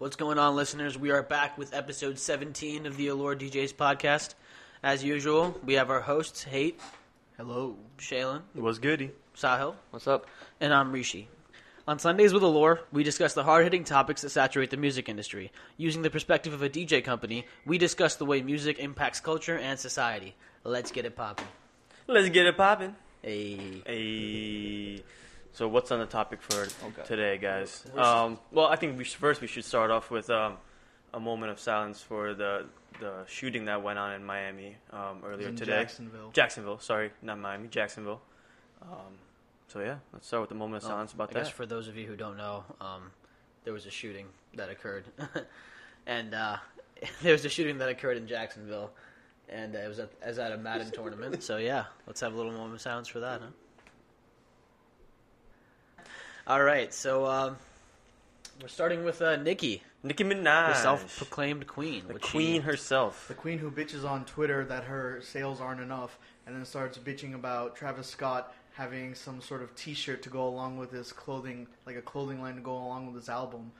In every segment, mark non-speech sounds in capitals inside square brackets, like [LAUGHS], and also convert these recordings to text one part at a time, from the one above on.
What's going on, listeners? We are back with episode 17 of the Allure DJs podcast. As usual, we have our hosts, Hate, Hello. Shaylin, What's goody? Sahil, What's up? and I'm Rishi. On Sundays with Allure, we discuss the hard hitting topics that saturate the music industry. Using the perspective of a DJ company, we discuss the way music impacts culture and society. Let's get it popping. Let's get it popping. Hey. Hey. So what's on the topic for Okay. today, guys? Um, well, I think we should, first we should start off with um, a moment of silence for the the shooting that went on in Miami um, earlier in today. Jacksonville. Jacksonville, sorry, not Miami, Jacksonville. Um, so yeah, let's start with a moment of silence about I guess that. for those of you who don't know, um, there was a shooting that occurred, [LAUGHS] and uh, [LAUGHS] there was a shooting that occurred in Jacksonville, and it was at, as at a Madden tournament. So yeah, let's have a little moment of silence for that, huh? All right, so um, we're starting with uh, Nikki, Nicki the self-proclaimed queen. the which she- queen herself. The queen who bitches on Twitter that her sales aren't enough, and then starts bitching about Travis Scott having some sort of T-shirt to go along with his clothing, like a clothing line to go along with his album,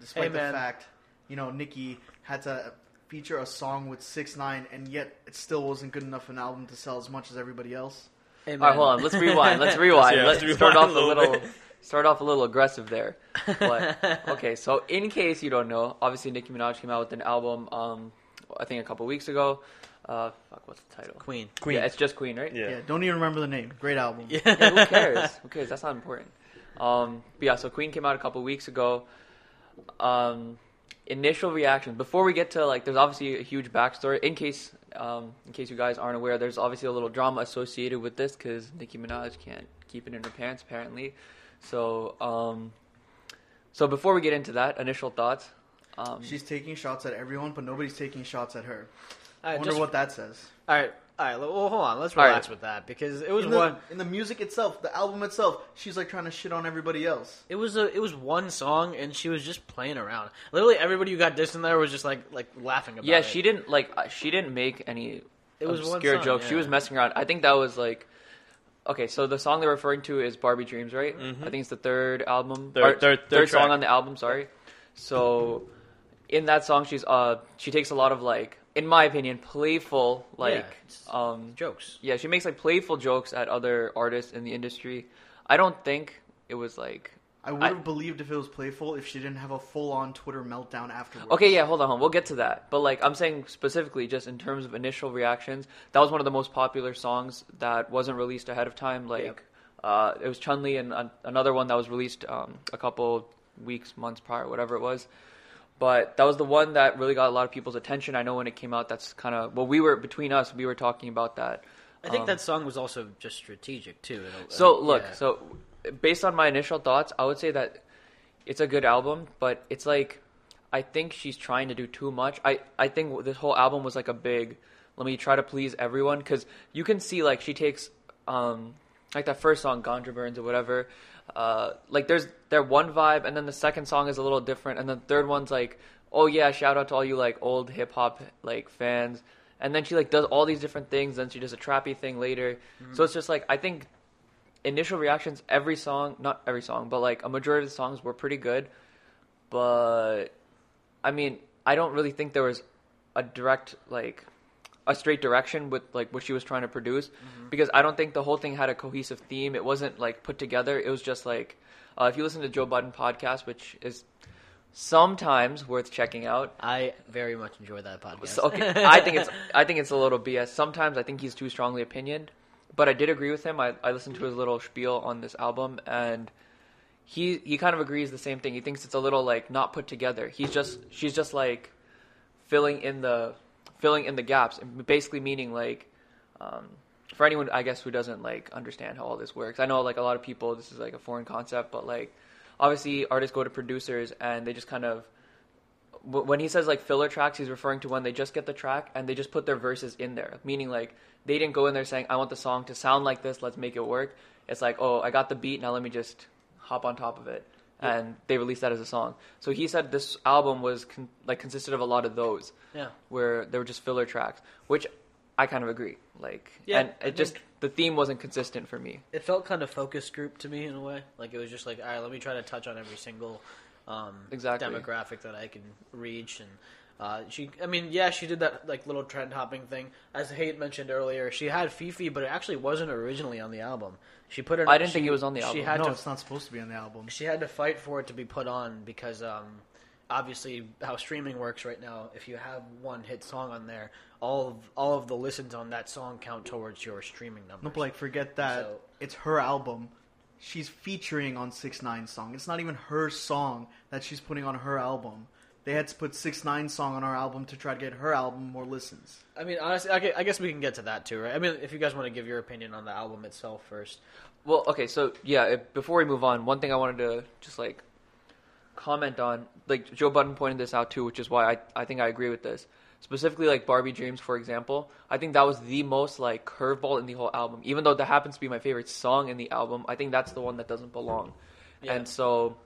despite Hey, the man. fact, you know, Nicki had to feature a song with Six Nine, and yet it still wasn't good enough an album to sell as much as everybody else. Hey, All right, man. hold on. Let's rewind. Let's [LAUGHS] rewind. Yeah, let's let's start rewind off a a little little. bit. Start off a little aggressive there. But [LAUGHS] okay, so in case you don't know, obviously Nicki Minaj came out with an album. Um, I think a couple weeks ago. Uh, fuck, what's the title? Queen. Queen. Yeah, it's just Queen, right? yeah. Yeah, don't even remember the name. Great album. Yeah. Yeah, who cares? [LAUGHS] Who cares? That's not important. Um, but yeah, so Queen came out a couple weeks ago. Um, initial reactions before we get to like, there's obviously a huge backstory. In case, um, in case you guys aren't aware, there's obviously a little drama associated with this because Nicki Minaj can't keep it in her pants apparently. So, um, so before we get into that, initial thoughts. Um, She's taking shots at everyone, but nobody's taking shots at her. I right, wonder just- what that says. all right, all right. Well, hold on. Let's All right. relax with that because it was in the, one. in the music itself, the album itself, she's like trying to shit on everybody else. It was a it was one song and she was just playing around. Literally everybody who got dissed in there was just like like laughing about it. yeah, it. she didn't like. uh, She didn't make any It was one obscure song, jokes. She was messing around. I think that was like. Okay, so the song they're referring to is Barbie Dreams, right? Mhm. I think it's the third album, Third- or third- third song on the album. Sorry. So, in that song, she's uh she takes a lot of like, in my opinion, playful like Yeah, um jokes. yeah she makes like playful jokes at other artists in the industry. I don't think it was like I would have believed if it was playful if she didn't have a full-on Twitter meltdown afterwards. Okay, yeah, hold on, hold on. We'll get to that. But like I'm saying specifically just in terms of initial reactions, that was one of the most popular songs that wasn't released ahead of time. Like Yep. uh it was Chun Li and uh, another one that was released um a couple weeks, months prior, whatever it was. But that was the one that really got a lot of people's attention. I know when it came out that's kind of well we were between us, we were talking about that. I think Um, that song was also just strategic too. in a- So uh, look, yeah. so based on my initial thoughts, I would say that it's a good album, but it's like I think she's trying to do too much. I I think this whole album was like a big let me try to please everyone cuz you can see like she takes um like that first song Ganja Burns or whatever uh like there's their one vibe and then the second song is a little different and the third one's like oh yeah, shout out to all you like old hip hop like fans. And then she like does all these different things, then she does a trappy thing later. So it's just like I think initial reactions every song not every song but like a majority of the songs were pretty good. But i mean i don't really think there was a direct like a straight direction with like what she was trying to produce. Because i don't think the whole thing had a cohesive theme. It wasn't like put together. It was just like uh, if you listen to joe budden podcast which is sometimes worth checking out. I very much enjoy that podcast. so, okay, I think it's [LAUGHS] I think it's a little BS. Sometimes I think he's too strongly opinioned, but I did agree with him. I, I listened to his little spiel on this album, and he he kind of agrees the same thing. He thinks it's a little like not put together. He's just she's just like filling in the filling in the gaps, and basically meaning like. Um, for anyone, I guess, who doesn't like understand how all this works, I know like a lot of people, this is like a foreign concept, but like obviously artists go to producers and they just kind of when he says like filler tracks, he's referring to when they just get the track and they just put their verses in there, meaning like they didn't go in there saying, "I want the song to sound like this, let's make it work." It's like, "Oh, I got the beat, now let me just hop on top of it," and they released that as a song. So he said this album was con- like consisted of a lot of those, yeah. where they were just filler tracks, which I kind of agree. Like, Yeah, and it just the theme wasn't consistent for me. It felt kind of focus group to me in a way. Like it was just like, all right, let me try to touch on every single um, Exactly. demographic that I can reach. And uh, she, I mean, yeah, she did that like little trend hopping thing. As Haight mentioned earlier, she had FEFE, but it actually wasn't originally on the album. She put it. I didn't she- think it was on the She album. had no, to it's not supposed to be on the album. she had to fight for it to be put on because um, obviously how streaming works right now. If you have one hit song on there, all of all of the listens on that song count towards your streaming number. No, like forget that. So- it's her album. She's featuring on Six Nine song. It's not even her song that she's putting on her album. They had to put Six Nine song on our album to try to get her album more listens. I mean, honestly, I guess we can get to that too, right? I mean, if you guys want to give your opinion on the album itself first. Well, okay, so yeah, if, before we move on, one thing I wanted to just like comment on, like Joe Budden pointed this out too, which is why I I think I agree with this. Specifically, like Barbie Dreams, for example, I think that was the most like curveball in the whole album. Even though that happens to be my favorite song in the album, I think that's the one that doesn't belong. Yeah. And so,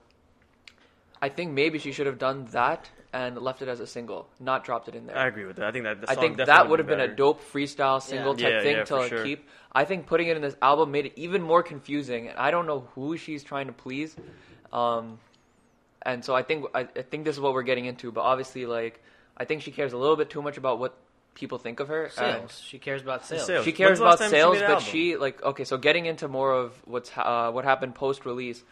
I think maybe she should have done that and left it as a single, not dropped it in there. I agree with that. I think that the I think that would have been a dope freestyle single Yeah. type Yeah, thing yeah, to sure. keep. I think putting it in this album made it even more confusing, and I don't know who she's trying to please. Um, and so I think I, I think this is what we're getting into. But obviously, like I think she cares a little bit too much about what people think of her. and- Sales. She cares about sales. Sales. she cares about time she sales, but album? she like okay. So getting into more of what's uh, what happened post release.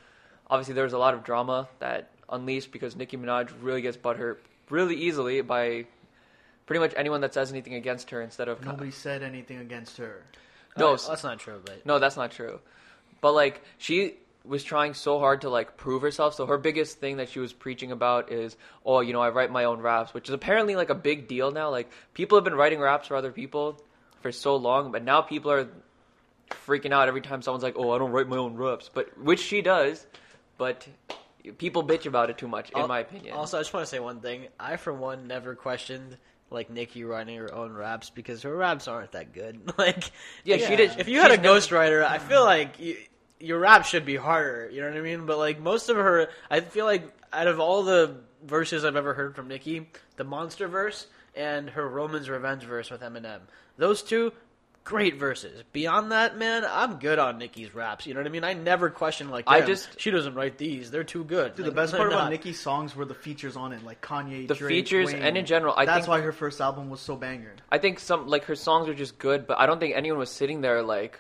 Obviously, there was a lot of drama that unleashed because Nicki Minaj really gets butthurt really easily by pretty much anyone that says anything against her instead of Nobody said anything against her. no, Uh, that's not true, but no, that's not true. But like she was trying so hard to like prove herself. So her biggest thing that she was preaching about is, oh, you know, I write my own raps, which is apparently like a big deal now. Like people have been writing raps for other people for so long, but now people are freaking out every time someone's like, oh, I don't write my own raps, but which she does, but people bitch about it too much, in Al- my opinion. Also, I just want to say one thing. I, for one, never questioned like Nicki writing her own raps because her raps aren't that good. [LAUGHS] like, Yeah, she did- If you had a ghostwriter, I feel like you, your rap should be harder. You know what I mean? But like most of her, I feel like out of all the verses I've ever heard from Nicki, the Monster verse and her Roman's Revenge verse with Eminem, those two. Great verses. Beyond that, man, I'm good on Nicki's raps. You know what I mean? I never question like, I just- she doesn't write these. They're too good. Dude, Like, the best they're [LAUGHS] part about. Nicki's songs were the features on it, like Kanye, The Drake, features Wayne. and in general, I That's think- why her first album was so banger. I think some like her songs are just good, but I don't think anyone was sitting there like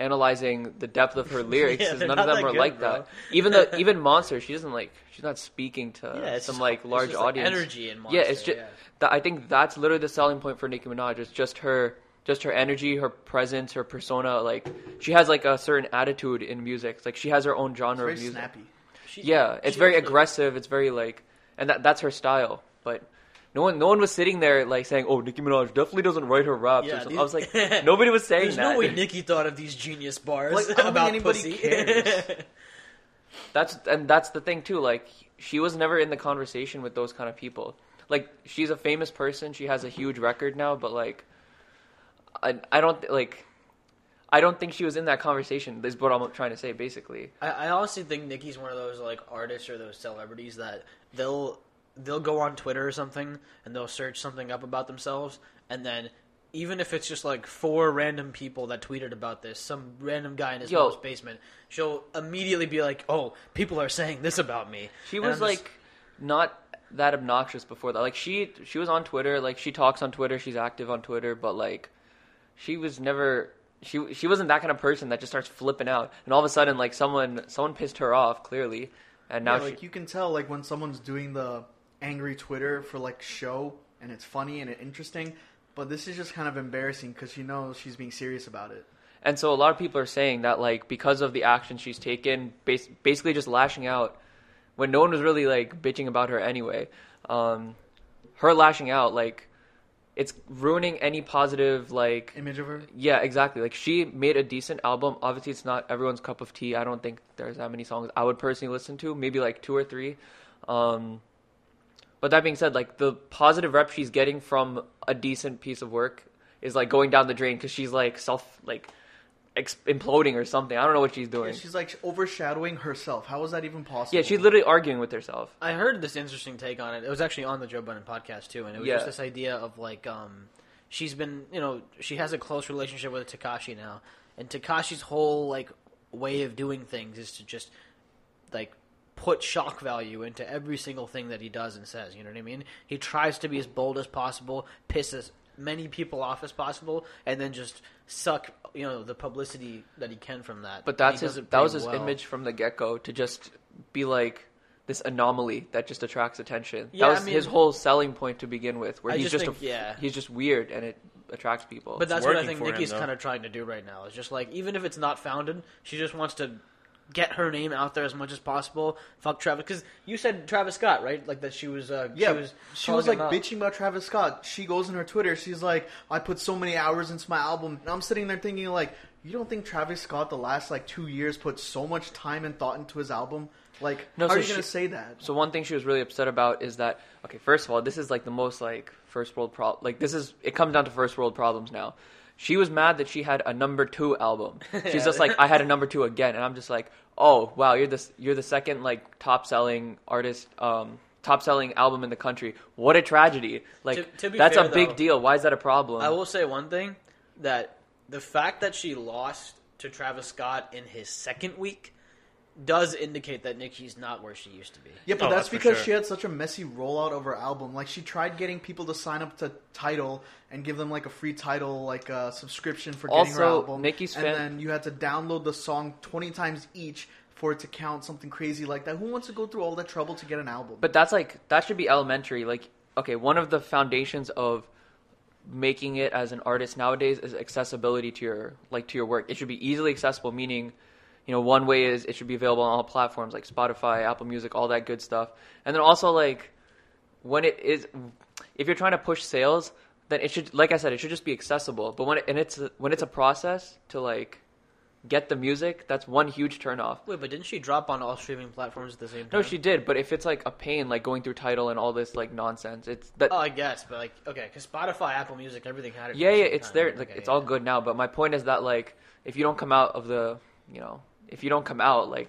analyzing the depth of her [LAUGHS] lyrics. Yeah, 'cause they're none of them are good, like bro. that. Even the [LAUGHS] even Monster, she doesn't like she's not speaking to Yeah, some just- like it's large just, like, audience. energy in yeah, it's just yeah. that I think that's literally the selling point for Nicki Minaj. It's just her just her energy, her presence, her persona. Like she has like a certain attitude in music. It's like she has her own genre of music. snappy. She- Yeah, it's very aggressive. It's very like, and that that's her style. But no one, no one was sitting there like saying, "Oh, Nicki Minaj definitely doesn't write her raps." Yeah, or something. these- I was like, [LAUGHS] nobody was saying There's that. There's no way [LAUGHS] Nicki thought of these genius bars Like, [LAUGHS] about pussy. cares. That's and that's the thing too. Like she was never in the conversation with those kind of people. Like she's a famous person. She has a huge record now, but like, I I don't like. I don't think she was in that conversation. Is what I'm trying to say, basically. I, I honestly think Nicki's one of those like artists or those celebrities that they'll they'll go on Twitter or something and they'll search something up about themselves and then even if it's just like four random people that tweeted about this, some random guy in his Yo. mom's basement, she'll immediately be like, "Oh, people are saying this about me." She And was just- like not that obnoxious before that. Like she she was on Twitter, like she talks on Twitter, she's active on Twitter, but like she was never she she wasn't that kind of person that just starts flipping out and all of a sudden like someone someone pissed her off clearly and now yeah, she, like you can tell like when someone's doing the angry Twitter for like show and it's funny and it's interesting, but this is just kind of embarrassing because she knows she's being serious about it. And so a lot of people are saying that like because of the action she's taken, bas- basically just lashing out when no one was really like bitching about her anyway. Um, her lashing out like it's ruining any positive like Image of her. yeah exactly like she made a decent album. Obviously it's not everyone's cup of tea. I don't think there's that many songs I would personally listen to. Maybe like two or three. Um, but that being said, like the positive rep she's getting from a decent piece of work is like going down the drain because she's like self like ex- imploding or something. I don't know what she's Yeah, doing. she's like overshadowing herself. How is that even possible? Yeah, she's literally arguing with herself. I heard this interesting take on it. It was actually on the Joe Budden podcast too, and it was Yeah. just this idea of like, um, she's been, you know, she has a close relationship with Tekashi now, and Tekashi's whole like way of doing things is to just like put shock value into every single thing that he does and says. You know what I mean? He tries to be as bold as possible, piss as many people off as possible, and then just suck you know the publicity that he can from that. But that's his that was his well. image from the get go to just be like this anomaly that just attracts attention. Yeah, that I was mean- his whole selling point to begin with, where I he's just just, think- a, yeah. he's just weird and it attracts people. But that's what I think for Nicki's kind of trying to do right now. Is just like even if it's not founded, she just wants to get her name out there as much as possible. Fuck Travis, because you said Travis Scott, right? Like that she was. Uh, Yeah, she was. she was like him bitching about Travis Scott. She goes in her Twitter. She's like, "I put so many hours into my album." And I'm sitting there thinking, like, you don't think Travis Scott the last like two years put so much time and thought into his album? Like, No, how so are you gonna say that? So one thing she was really upset about is that okay, first of all, this is like the most like first world problem. Like this is it comes down to first world problems now. She was mad that she had a number two album. [LAUGHS] She's just like, I had a number two again, and I'm just like, oh wow, you're the you're the second like top selling artist, um, top selling album in the country. What a tragedy! Like To- to that's fair, a big though, deal. Why is that a problem? I will say one thing that the fact that she lost to Travis Scott in his second week does indicate that Nicki's not where she used to be. Yeah, but Oh, that's that's because sure. she had such a messy rollout of her album. Like she tried getting people to sign up to Tidal and give them like a free Tidal like a subscription for getting her album. Nicki's and fan- then you had to download the song twenty times each for it to count something crazy like that. Who wants to go through all that trouble to get an album? But that's like that should be elementary. Like, okay, one of the foundations of making it as an artist nowadays is accessibility to your like to your work. It should be easily accessible, meaning, you know, one way is it should be available on all platforms like Spotify, Apple Music, all that good stuff. And then also like when it is if you're trying to push sales, then it should like I said, it should just be accessible. But when it, and it's a, when it's a process to like get the music, that's one huge turnoff. Wait, but didn't she drop on all streaming platforms at the same time? No, she did, but if it's like a pain, like going through Tidal and all this like nonsense, it's that. Oh, I guess, but like, okay, because Spotify, Apple Music, everything had it. yeah, yeah, it's time. there. Like Okay, it's yeah. all good now. But my point is that like if you don't come out of the, you know, if you don't come out like,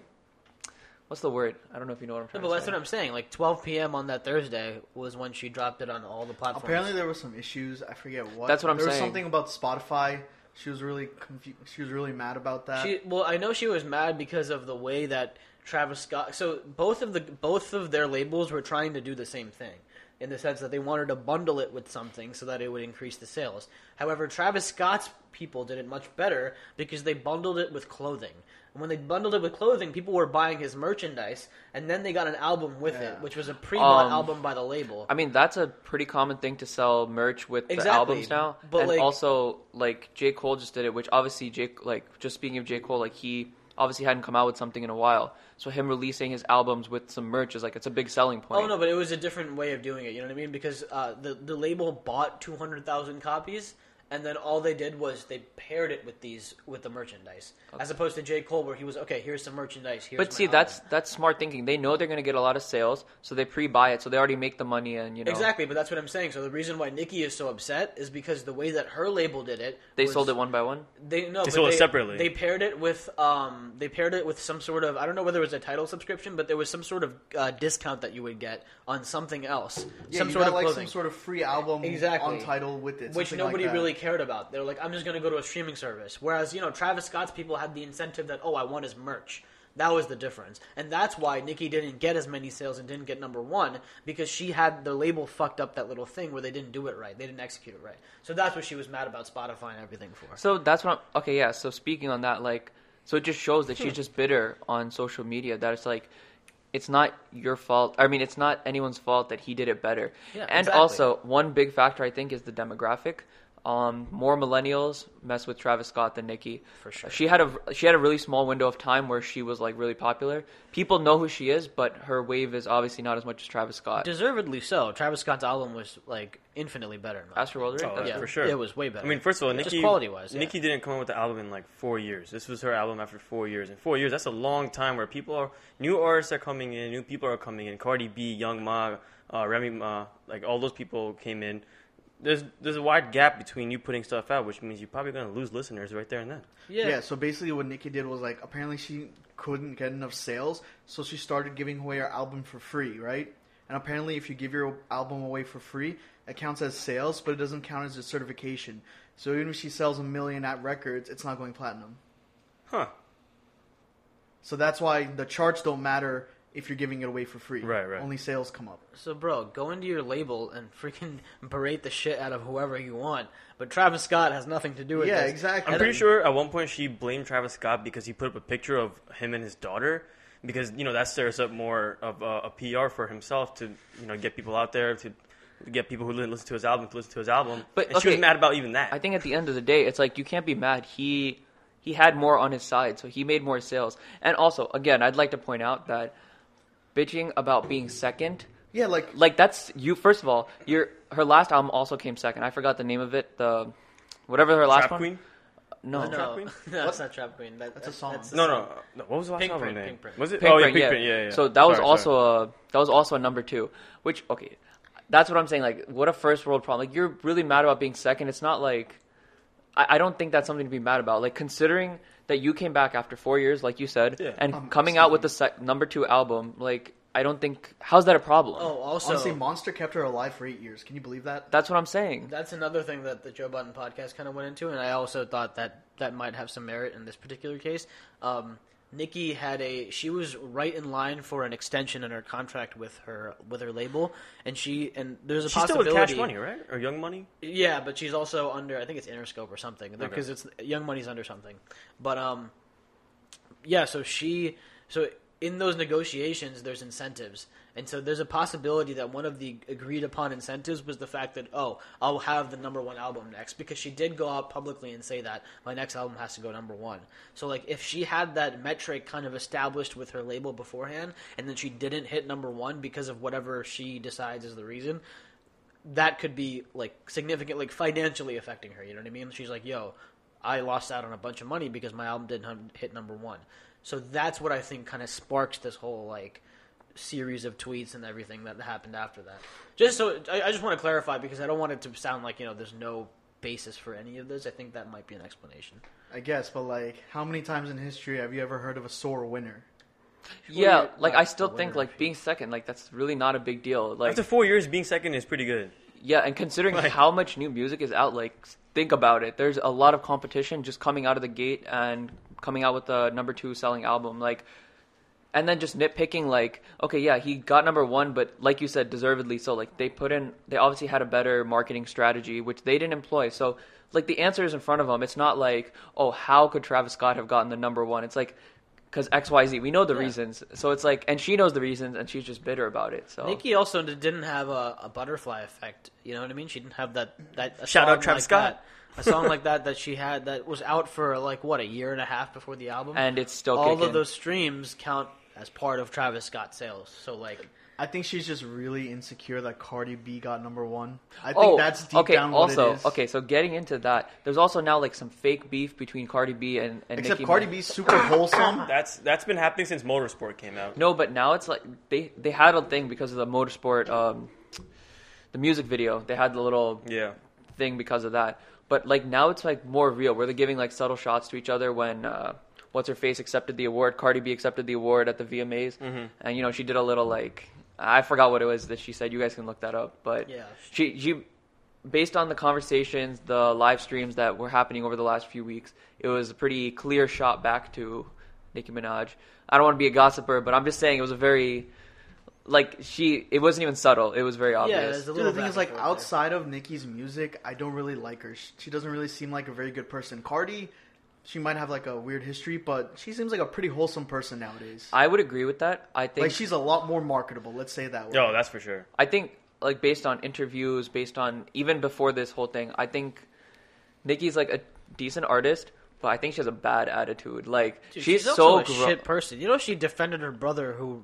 what's the word? I don't know if you know what I'm No, but to that's say. what I'm saying. Like 12 p.m. on that Thursday was when she dropped it on all the platforms. Apparently there were some issues. I forget what. That's what I'm there was something about Spotify. She was really confused. She was really mad about that. She well, I know she was mad because of the way that Travis Scott. So both of the both of their labels were trying to do the same thing in the sense that they wanted to bundle it with something so that it would increase the sales. However, Travis Scott's people did it much better because they bundled it with clothing. And when they bundled it with clothing, people were buying his merchandise, and then they got an album with Yeah. it, which was a pre-bought Um, album by the label. I mean, that's a pretty common thing to sell merch with the albums now. but, and like- also, like J Cole just did it, which obviously J like just speaking of J Cole, like he obviously hadn't come out with something in a while. So him releasing his albums with some merch is like it's a big selling point. Oh no, but it was a different way of doing it. You know what I mean? Because uh, the the label bought two hundred thousand copies, and then all they did was they paired it with these with the merchandise, as opposed to J Cole, where he was okay. Here's some merchandise. Here's But see, album." that's that's smart thinking. They know they're going to get a lot of sales, so they pre-buy it, so they already make the money, and you know exactly. But that's what I'm saying. So the reason why Nicki is so upset is because the way that her label did it, they was- sold it one by one. They no, but sold it separately. They paired it with um, they paired it with some sort of I don't know whether it was a Tidal subscription, but there was some sort of uh, discount that you would get on something else, yeah, some you sort got of like clothing. some sort of free album Exactly. on Tidal with it, which something like nobody that. really cared about. They're like, I'm just going to go to a streaming service. Whereas, you know, Travis Scott's people had the incentive that, oh, I want his merch. That was the difference. And that's why Nicki didn't get as many sales and didn't get number one because she had the label fucked up that little thing where they didn't do it right. They didn't execute it right. So that's what she was mad about Spotify and everything for. So that's what. I'm, okay, yeah. So speaking on that, like, so it just shows that Hmm. she's just bitter on social media. That it's like, it's not your fault. I mean, it's not anyone's fault that he did it better. Yeah, and exactly. also, one big factor I think is the demographic. Um, more millennials mess with Travis Scott than Nicki. For sure. She had a she had a really small window of time where she was like really popular. People know who she is, but her wave is obviously not as much as Travis Scott. Deservedly so. Travis Scott's album was, like, infinitely better. in my Astroworld, right? Oh, yeah, for sure. It was way better. I mean, first of all, Just Nicki quality-wise, yeah. Nicki didn't come out with the album in like four years. This was her album after four years. In four years, that's a long time where people are new artists are coming in, new people are coming in. Cardi B, Young Ma, uh, Remy Ma, like all those people came in. There's there's a wide gap between you putting stuff out, which means you're probably gonna lose listeners right there and then. yeah. Yeah. so basically what Nicki did was like apparently she couldn't get enough sales, so she started giving away her album for free, right? And apparently if you give your album away for free, it counts as sales, but it doesn't count as a certification. So even if she sells a million at records, it's not going platinum. Huh. So that's why the charts don't matter if you're giving it away for free. Right, right. Only sales come up. So, bro, go into your label and freaking [LAUGHS] berate the shit out of whoever you want. But Travis Scott has nothing to do with it. Yeah, this. exactly. I'm And- pretty sure at one point she blamed Travis Scott because he put up a picture of him and his daughter. Because you know that stirs up more of a, a PR for himself to you know get people out there to get people who didn't listen to his album to listen to his album. But, and she was mad about even that. I think at the end of the day, it's like you can't be mad. He he had more on his side, so he made more sales. And also, again, I'd like to point out that bitching about being second, Yeah, like like that's you. First of all, your her last album also came second. I forgot the name of it. The whatever her last Trap one. Queen? No, No, Trap Queen? [LAUGHS] no, that's not Trap Queen. That, That's a song. the No, no, no. What was the last Pink album Print, name? Pink Print. Was it? Pink oh, Print, yeah, yeah. Print. Yeah, yeah. So that was also sorry. a that was also a number two. Which okay, that's what I'm saying. Like, what a first world problem. Like, you're really mad about being second. It's not like I, I don't think that's something to be mad about. Like, considering that you came back after four years, like you said, Yeah. and Um, coming out with the sec- number two album, like I don't think how's that a problem? Oh, also, honestly, Monster kept her alive for eight years. Can you believe that? That's what I'm saying. that's another thing that the Joe Budden podcast kind of went into, and I also thought that that might have some merit in this particular case. Um, Nicki had a she was right in line for an extension in her contract with her with her label, and she and there's a She's still with. Cash Money, right? Or Young Money? Yeah, but she's also under. I think it's Interscope or something because it's Young Money's under something. But um, yeah. So she so in those negotiations, there's incentives, and so there's a possibility that one of the agreed upon incentives was the fact that oh, I'll have the number one album next because she did go out publicly and say that my next album has to go number one. So like if she had that metric kind of established with her label beforehand, and then she didn't hit number one because of whatever she decides is the reason, that could be like significant, like financially affecting her. You know what I mean? She's like, "Yo, I lost out on a bunch of money because my album didn't hit number one." So that's what I think kind of sparks this whole like series of tweets and everything that happened after that. Just so I, I just want to clarify because I don't want it to sound like you know there's no basis for any of this. I think that might be an explanation. I guess, but like, how many times in history have you ever heard of a sore winner? yeah, like I still think like being second, like that's really not a big deal. Like After four years, being second is pretty good. Yeah, and considering Like- how much new music is out, like think about it. There's a lot of competition just coming out of the gate and coming out with the number two selling album. Like, and then just nitpicking, like, okay, yeah, he got number one, but like you said, deservedly so. Like they put in, they obviously had a better marketing strategy, which they didn't employ. So, like the answer is in front of them. It's not like, oh, how could Travis Scott have gotten the number one? It's like. Because X Y Z, we know the Yeah. reasons, so it's like, and she knows the reasons, and she's just bitter about it. So Nicki also didn't have a, a butterfly effect. You know what I mean? She didn't have that that Shout out Travis like Scott. that- a song like that that she had that was out for like what a year and a half before the album. and it's still all kicking. of those streams count as part of Travis Scott sales. So like, I think she's just really insecure that Cardi B got number one. I think oh, that's deep okay. down what also, it is. okay. So getting into that, there's also now like some fake beef between Cardi B and, and Except Nicki Cardi Minaj. B's super wholesome. [COUGHS] That's that's been happening since Motorsport came out. No, but now it's like they they had a thing because of the motorsport, um, the music video. They had the little Yeah. thing because of that. But like now it's like more real, where they're giving like subtle shots to each other when uh, what's her face accepted the award. Cardi B accepted the award at the VMAs, Mm-hmm. and you know she did a little like I forgot what it was that she said. You guys can look that up, but Yeah. she she based on the conversations, the live streams that were happening over the last few weeks, it was a pretty clear shot back to Nicki Minaj. I don't want to be a gossiper, but I'm just saying it was a very like she. It wasn't even subtle. It was very yeah, obvious. there's a Dude, little the thing is, like, forth there. outside of Nicki's music, I don't really like her. She- She doesn't really seem like a very good person. Cardi, she might have like a weird history, but she seems like a pretty wholesome person nowadays. I would agree with that. I think Like, she's a lot more marketable. Let's say that way. Yo, that's for sure. I think like based on interviews, based on even before this whole thing, I think Nicki's like a decent artist, but I think she has a bad attitude. Like Dude, she's, also so a gro- shit person. You know, she defended her brother who.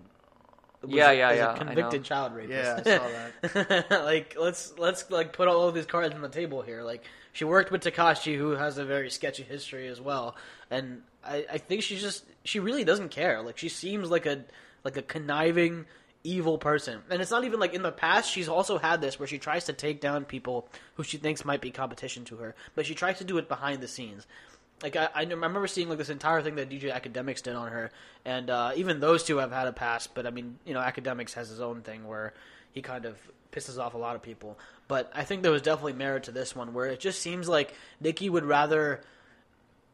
Was, Yeah, yeah, yeah, A I convicted child rapist. Yeah, I saw that. [LAUGHS] like, let's let's like put all of these cards on the table here. Like, she worked with Tekashi, who has a very sketchy history as well, and I, I think she's just she really doesn't care. Like, she seems like a like a conniving, evil person, and it's not even like in the past. She's also had this where she tries to take down people who she thinks might be competition to her, but she tries to do it behind the scenes. Like I, I remember seeing like this entire thing that DJ Akademiks did on her, and uh, even those two have had a past. But I mean, you know, Akademiks has his own thing where he kind of pisses off a lot of people. But I think there was definitely merit to this one, where it just seems like Nicki would rather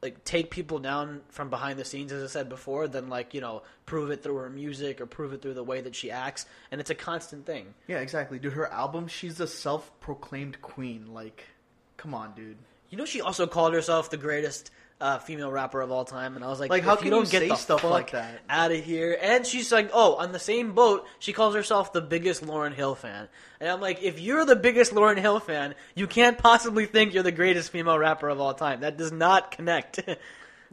like take people down from behind the scenes, as I said before, than like you know prove it through her music or prove it through the way that she acts, and it's a constant thing. Yeah, exactly, dude. Her album, she's a self-proclaimed queen. Like, come on, dude. You know, she also called herself the greatest uh, female rapper of all time, and I was like, Like, how can you don't you get say the stuff fuck like that? out of here? And she's like, oh, on the same boat, she calls herself the biggest Lauryn Hill fan, and I'm like, if you're the biggest Lauryn Hill fan, you can't possibly think you're the greatest female rapper of all time. That does not connect. [LAUGHS]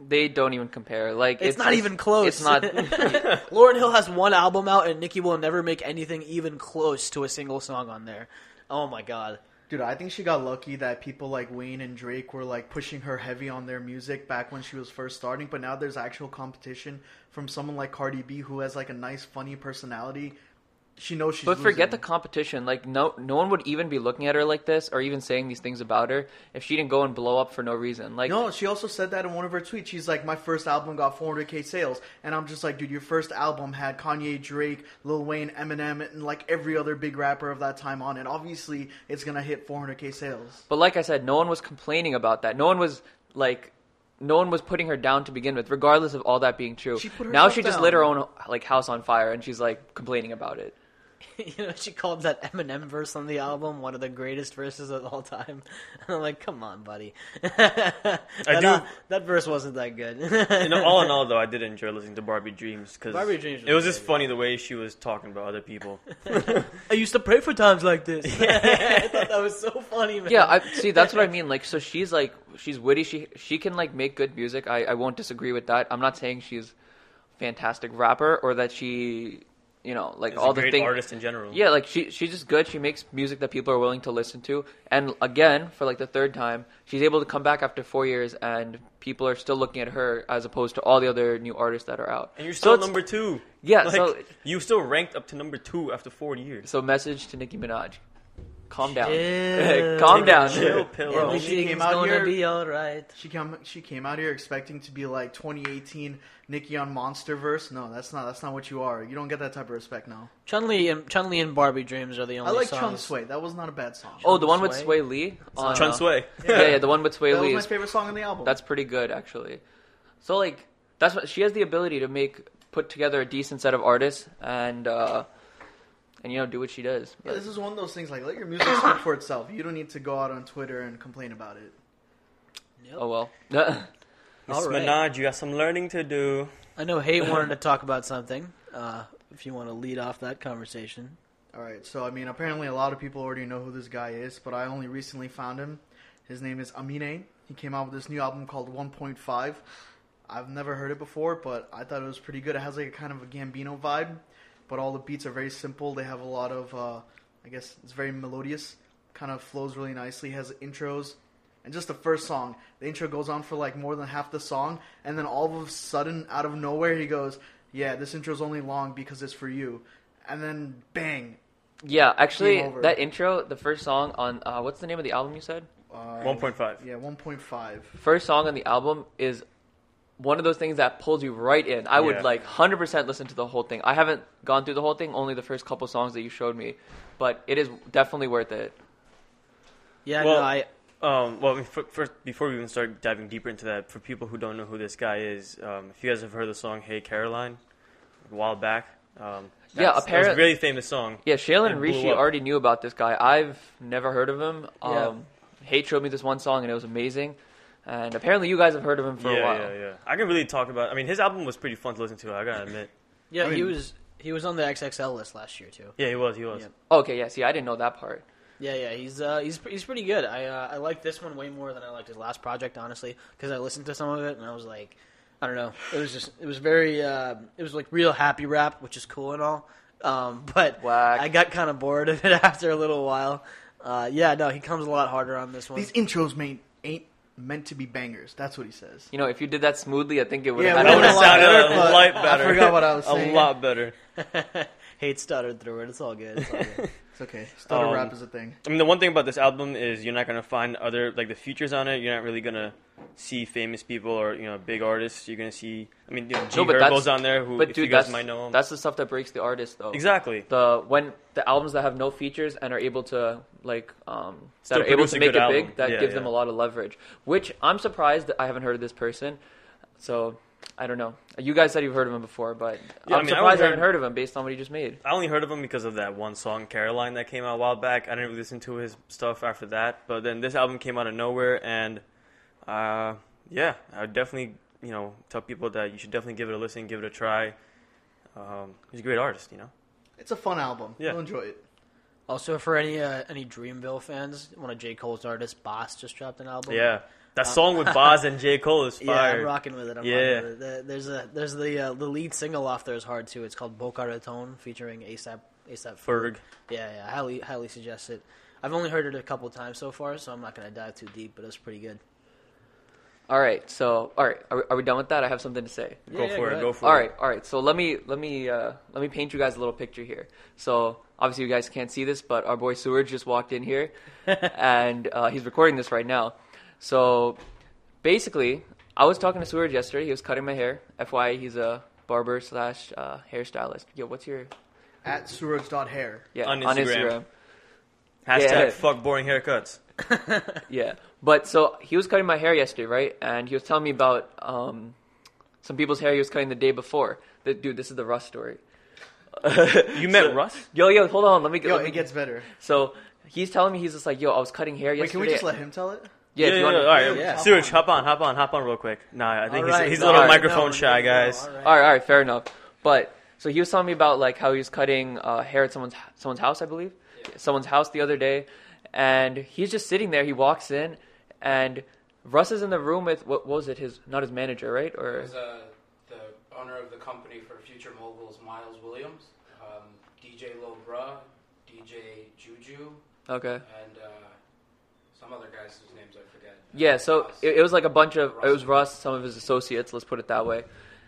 They don't even compare. Like It's, not even close. It's not. [LAUGHS] [LAUGHS] Lauryn Hill has one album out, and Nicki will never make anything even close to a single song on there. Oh my god. Dude, I think she got lucky that people like Wayne and Drake were like pushing her heavy on their music back when she was first starting, but now there's actual competition from someone like Cardi B who has like a nice, funny personality. She knows she's But forget the competition. Like no, no one would even be looking at her like this, or even saying these things about her if she didn't go and blow up for no reason. Like No, she also said that in one of her tweets. She's like, "My first album got 400k sales," and I'm just like, "Dude, your first album had Kanye, Drake, Lil Wayne, Eminem, and like every other big rapper of that time on it. Obviously, it's gonna hit 400k sales." But like I said, no one was complaining about that. No one was like, no one was putting her down to begin with, regardless of all that being true. She put now she just down. lit her own like house on fire, and she's like complaining about it. [LAUGHS] You know, she called that Eminem verse on the album one of the greatest verses of all time. And [LAUGHS] I'm like, come on, buddy. [LAUGHS] I do- uh, that verse wasn't that good. You know, all in all, though, I did enjoy listening to Barbie Dreams because Barbie Dreams was it was just funny the way she was talking about other people. I used to pray for times like this. I thought that was so funny, man. Yeah, I see. That's what I mean. Like, so she's like, she's witty. She she can like make good music. I I won't disagree with that. I'm not saying she's fantastic rapper or that she, you know, like She's all a the great things. artist in general. Yeah, like she she's just good. She makes music that people are willing to listen to. And again, for like the third time, she's able to come back after four years, and people are still looking at her as opposed to all the other new artists that are out. and you're still it's- number two. Yeah, like, so you still ranked up to number two after four years. so message to Nicki Minaj, calm down, [LAUGHS] calm Take down. chill pill. Bro, Bro, she came out here- be alright. She came she came out here expecting to be like 2018 Nicki on Monsterverse. No, that's not that's not what you are. You don't get that type of respect now. Chun Li and Chun Li and Barbie Dreams are the only songs. I like songs. Chun Swae. That was not a bad song. Oh, the one with Swae? Swae Lee. On, Chun uh, [LAUGHS] Swae. Yeah, yeah, the one with Swae that was Lee. my favorite song on the album. That's pretty good, actually. So like, that's what she has the ability to make put together a decent set of artists and uh, and you know do what she does. Yeah, this is one of those things like let your music speak for itself. You don't need to go out on Twitter and complain about it. Yep. oh well. [LAUGHS] Miss All right. Minaj, you got some learning to do. I know Hate wanted to talk about something. Uh, if you want to lead off that conversation. All right, so I mean, apparently a lot of people already know who this guy is, but I only recently found him. His name is Amine. He came out with this new album called 1.5. I've never heard it before, but I thought it was pretty good. It has like a kind of a Gambino vibe, but all the beats are very simple. They have a lot of, uh, I guess, it's very melodious. Kind of flows really nicely. Has intros, and just the first song, the intro goes on for like more than half the song, and then all of a sudden, out of nowhere, he goes, "Yeah, this intro's only long because it's for you," and then bang, yeah, actually, that intro, the first song on uh, what's the name of the album you said? uh, 1.5. Yeah, 1.5. First song on the album is one of those things that pulls you right in. I would Yeah. like 100% listen to the whole thing. I haven't gone through the whole thing, only the first couple songs that you showed me, but it is definitely worth it. Yeah, Well- no, I Um, well, f- first, before we even start diving deeper into that, for people who don't know who this guy is, um, if you guys have heard the song "Hey Caroline" a while back, um, Yeah, apparently, that was a really famous song. Yeah, Shayla It and blew Rishi already knew about this guy. I've never heard of him. Yeah. Um, Hate showed me this one song and it was amazing. And apparently you guys have heard of him for yeah, a while. yeah, yeah. I can really talk about. I mean, his album was pretty fun to listen to. I gotta admit. yeah, I he was he was on the XXL list last year too. Yeah, he was. He was. Yeah. Okay, yeah. See, I didn't know that part. Yeah, yeah, he's uh, he's he's pretty good. I uh, I like this one way more than I liked his last project, honestly, because I listened to some of it and I was like, I don't know, it was just it was very uh, it was like real happy rap, which is cool and all, um, [LAUGHS] but Whack. I got kind of bored of it [LAUGHS] after a little while. Uh, yeah, no, he comes a lot harder on this one. These intros main, ain't meant to be bangers. That's what he says. You know, if you did that smoothly, I think it would Yeah, have it would've would been a lot better, a but lot I forgot what I was saying. a lot better. [LAUGHS] Hate stuttered through it. It's all good. It's all good. [LAUGHS] It's okay. Stutter Um, rap is a thing. I mean, the one thing about this album is you're not gonna find other like the features on it. You're not really gonna see famous people or you know big artists. You're gonna see. I mean, you know, G No, but that's- Herbo's on there, who But if dude, you guys that's might know him. that's the stuff that breaks the artist though. exactly. The when the albums that have no features and are able to like um, Still that are able produce to a make it good big, that Yeah, gives them yeah. a lot of leverage. Which I'm surprised that I haven't heard of this person. So I don't know. You guys said you've heard of him before, but Yeah, I I'm mean, surprised I, heard- haven't heard of him based on what he just made. I only heard of him because of that one song, Caroline, that came out a while back. I didn't really listen to his stuff after that. But then this album came out of nowhere, and uh, yeah, I would definitely, you know, tell people that you should definitely give it a listen, give it a try. Um, he's a great artist, you know. It's a fun album. Yeah. You'll enjoy it. also, for any uh, any Dreamville fans, one of J Cole's artists, Bas, just dropped an album. Yeah, that song with [LAUGHS] Bas and J Cole is fire. Yeah. I'm rocking with it. I'm Yeah. with it. There's a there's the uh, the lead single off there is hard too. It's called Boca Raton, featuring ASAP ASAP Ferg. Yeah, yeah, highly highly suggest it. I've only heard it a couple times so far, so I'm not gonna dive too deep, but it's pretty good. All right, so all right, are we, are we done with that? I have something to say. Go Yeah, yeah, for go it. ahead. Go for All it. All right, all right. So let me let me uh, let me paint you guys a little picture here. So obviously you guys can't see this, but our boy Suraj just walked in here, [LAUGHS] and uh, he's recording this right now. So basically, I was talking to Suraj yesterday. He was cutting my hair. FYI, he's a barber slash uh, hairstylist. Yo, what's your At Suraj.hair. yeah On on Instagram. Instagram? Hashtag Yeah. fuck boring haircuts. [LAUGHS] Yeah. But so he was cutting my hair yesterday, right? And he was telling me about um, some people's hair he was cutting the day before. The, dude, this is the Russ story. You met [LAUGHS] Russ? Yo, yo, hold on. Let me. Yo, let me it gets better. So he's telling me he's just like, yo, I was cutting hair Wait, yesterday. Wait, can we just let him tell it? Yeah, if yeah, you yeah, want. all right. Yeah. Suraj, hop on, hop on, hop on real quick. Nah, I think All he's, right, he's a little all right, microphone no, shy, no, guys. all right. All right, all right, fair enough. But so he was telling me about like how he was cutting uh, hair at someone's someone's house, I believe, someone's house the other day, and he's just sitting there. He walks in, and Russ is in the room with what, what was it? His not his manager, right? Or There's uh, the owner of the company for Future Moguls, Miles Williams, um, DJ Lil Bruh, DJ Juju, okay. and uh, some other guys whose names I forget. Yeah, so it, it was like a bunch of it was Russ. Russ, some of his associates. Let's put it that way.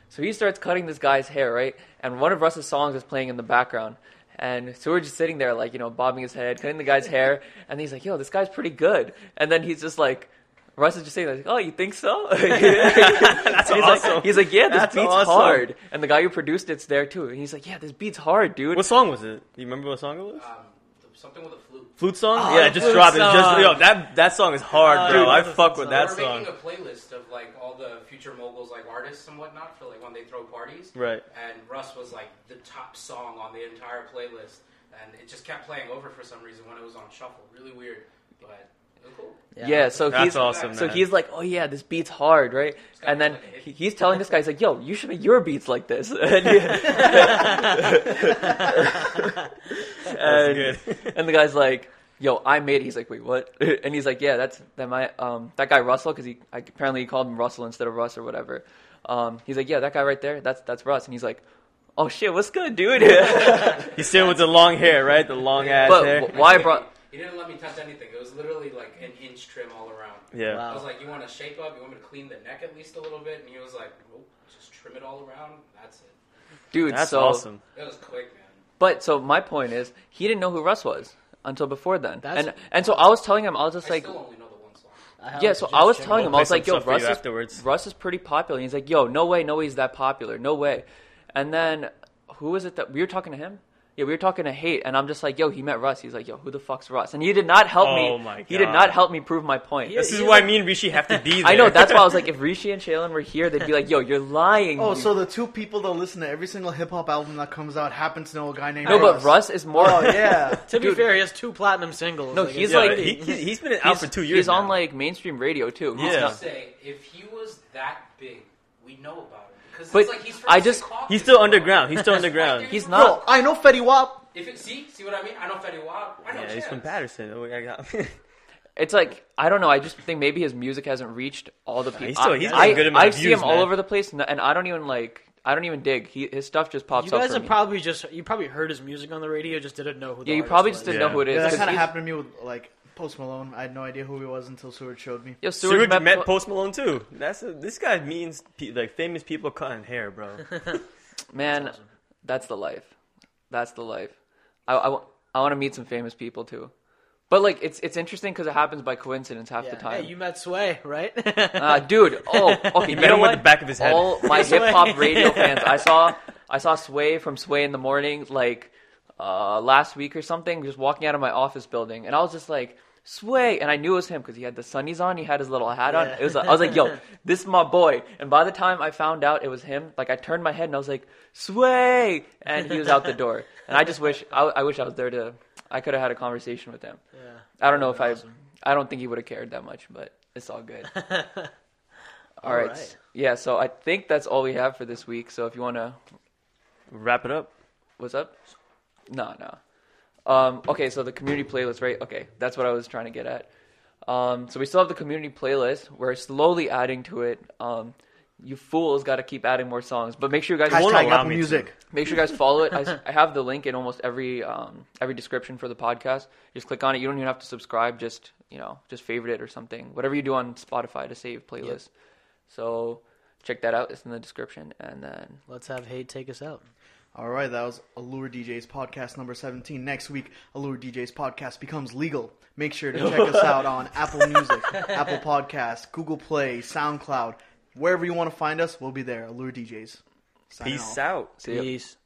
So he starts cutting this guy's hair, right? And one of Russ's songs is playing in the background. And so we're just sitting there, like you know, bobbing his head, cutting the guy's hair, [LAUGHS] and he's like, "Yo, this guy's pretty good." And then he's just like, Russ is just saying, like, "Oh, you think so?" [LAUGHS] [LAUGHS] That's he's awesome. Like, he's like, "Yeah, this That's beat's awesome. hard." And the guy who produced it's there too. And he's like, "Yeah, this beat's hard, dude." What song was it? Do you remember what song it was? Um, something with a flute. Flute song? Oh, yeah, just flute dropped. It just song. yo, that that song is hard, Oh, bro. dude, I fuck with that song. We're making a playlist of like all the Future Moguls like artists and whatnot for like when they throw parties. Right. And Russ was like the top song on the entire playlist, and it just kept playing over for some reason when it was on shuffle. Really weird, but it was cool. Yeah, so That's he's awesome, so man. he's like, "Oh yeah, this beat's hard, right?" And then be like a he- hit. he's telling this guy, he's like, "Yo, you should make your beats like this." [LAUGHS] And, [LAUGHS] That's and, good. and the guy's like, "Yo, I made it." He's like, "Wait, what?" [LAUGHS] And he's like, "Yeah, that's that my um that guy Russell because he I, apparently he called him Russell instead of Russ or whatever." Um, he's like, "Yeah, that guy right there, that's that's Russ." And he's like, "Oh shit, what's good, dude?" He's still with the long hair, right? The long ass but hair. why I brought? He didn't let me touch anything. It was literally like an inch trim all around. Yeah. Wow. I was like, "You want to shape up? You want me to clean the neck at least a little bit?" And he was like, "Nope, just trim it all around. That's it." Dude, That's so awesome. It was quick, man. But so my point is, he didn't know who Russ was until before then, That's- and and so I was telling him, I was just I like, still only know the one song. Yeah. So I was suggestion. telling We'll him, I was play like, some yo, stuff for you Russ is afterwards. Russ is pretty popular. And he's like, yo, no way, no way, he's that popular, no way. And then who was it that we were talking to him? Yeah, we were talking to Hate, and I'm just like, yo, he met Russ. He's like, yo, who the fuck's Russ? And he did not help Oh me. my He did God. not help me prove my point. He- This is why like- me and Rishi have to be there. [LAUGHS] I know. That's why I was [LAUGHS] like, if Rishi and Shaylin were here, they'd be like, yo, you're lying. Oh, dude." so the two people that listen to every single hip hop album that comes out happen to know a guy named no, Russ. but Russ is more. Oh yeah. [LAUGHS] To be Dude. fair, he has two platinum singles. No, Like, he's Yeah, like- he, he's, he's been out for two years. He's on now. like mainstream radio too. He's Yeah. not- say if he was that big, we know about him because But it's like he's I just- Secaucus He's still underground. He's still [LAUGHS] underground. He's not- Bro, I know Fetty Wap. If it, see, see what I mean? I know Fetty Wap. I know Yeah, he's from Paterson. Oh, I got- [LAUGHS] It's like I don't know. I just think maybe his music hasn't reached all the people. he's still- I- he's I, got a good amount I of see views, him all over the place, and and I don't even like. I don't even dig. He his stuff just pops you up. guys for have me. probably just you probably heard his music on the radio, just didn't know who. The yeah, you probably was. just didn't Yeah. know who it is. Yeah, that 'cause kind of happened to me with like Post Malone. I had no idea who he was until Suraj showed me. Yo, Suraj Suraj met, met Po- Post Malone too. That's a, this guy means pe- like famous people cutting hair, bro. [LAUGHS] [LAUGHS] man. That's awesome. That's the life. That's the life. I, I, I want to meet some famous people too. But like it's it's interesting because it happens by coincidence half Yeah. the time. Hey, you met Sway, right? Uh, dude, [LAUGHS] oh, okay. You met know him with the back of his head. All my hip hop radio fans, I saw, I saw Sway from Sway in the morning, like uh, last week or something, just walking out of my office building, and I was just like, Sway, and I knew it was him because he had the sunnies on, he had his little hat on. Yeah. It was, I was like, yo, this is my boy. And by the time I found out it was him, like I turned my head and I was like, Sway, and he was out the door. And I just wish, I, I wish I was there to, I could have had a conversation with him. yeah. I don't know if I, Awesome. I don't think he would have cared that much, but it's all good. All [LAUGHS] All right. right. Yeah, so I think that's all we have for this week. So if you want to, Wrap it up. what's up? No, no. Um, okay, so the community playlist, right? Okay, that's what I was trying to get at. Um, so we still have the community playlist. We're slowly adding to it. Um, you fools got to keep adding more songs, but make sure you guys Hashtag allow Apple me to. Music. make sure you guys follow it. [LAUGHS] I, I have the link in almost every um, every description for the podcast. Just click on it. You don't even have to subscribe. Just you know, just favorite it or something. Whatever you do on Spotify to save playlist. So check that out. It's in the description. And then Let's have Hate take us out. All right, that was Allure DJs podcast number 17. Next week, Allure DJs podcast becomes legal. Make sure to check us [LAUGHS] out on Apple Music, Apple Podcasts, Google Play, SoundCloud. Wherever you want to find us, we'll be there. Allure DJs. Signing Peace off. out. see ya. Peace.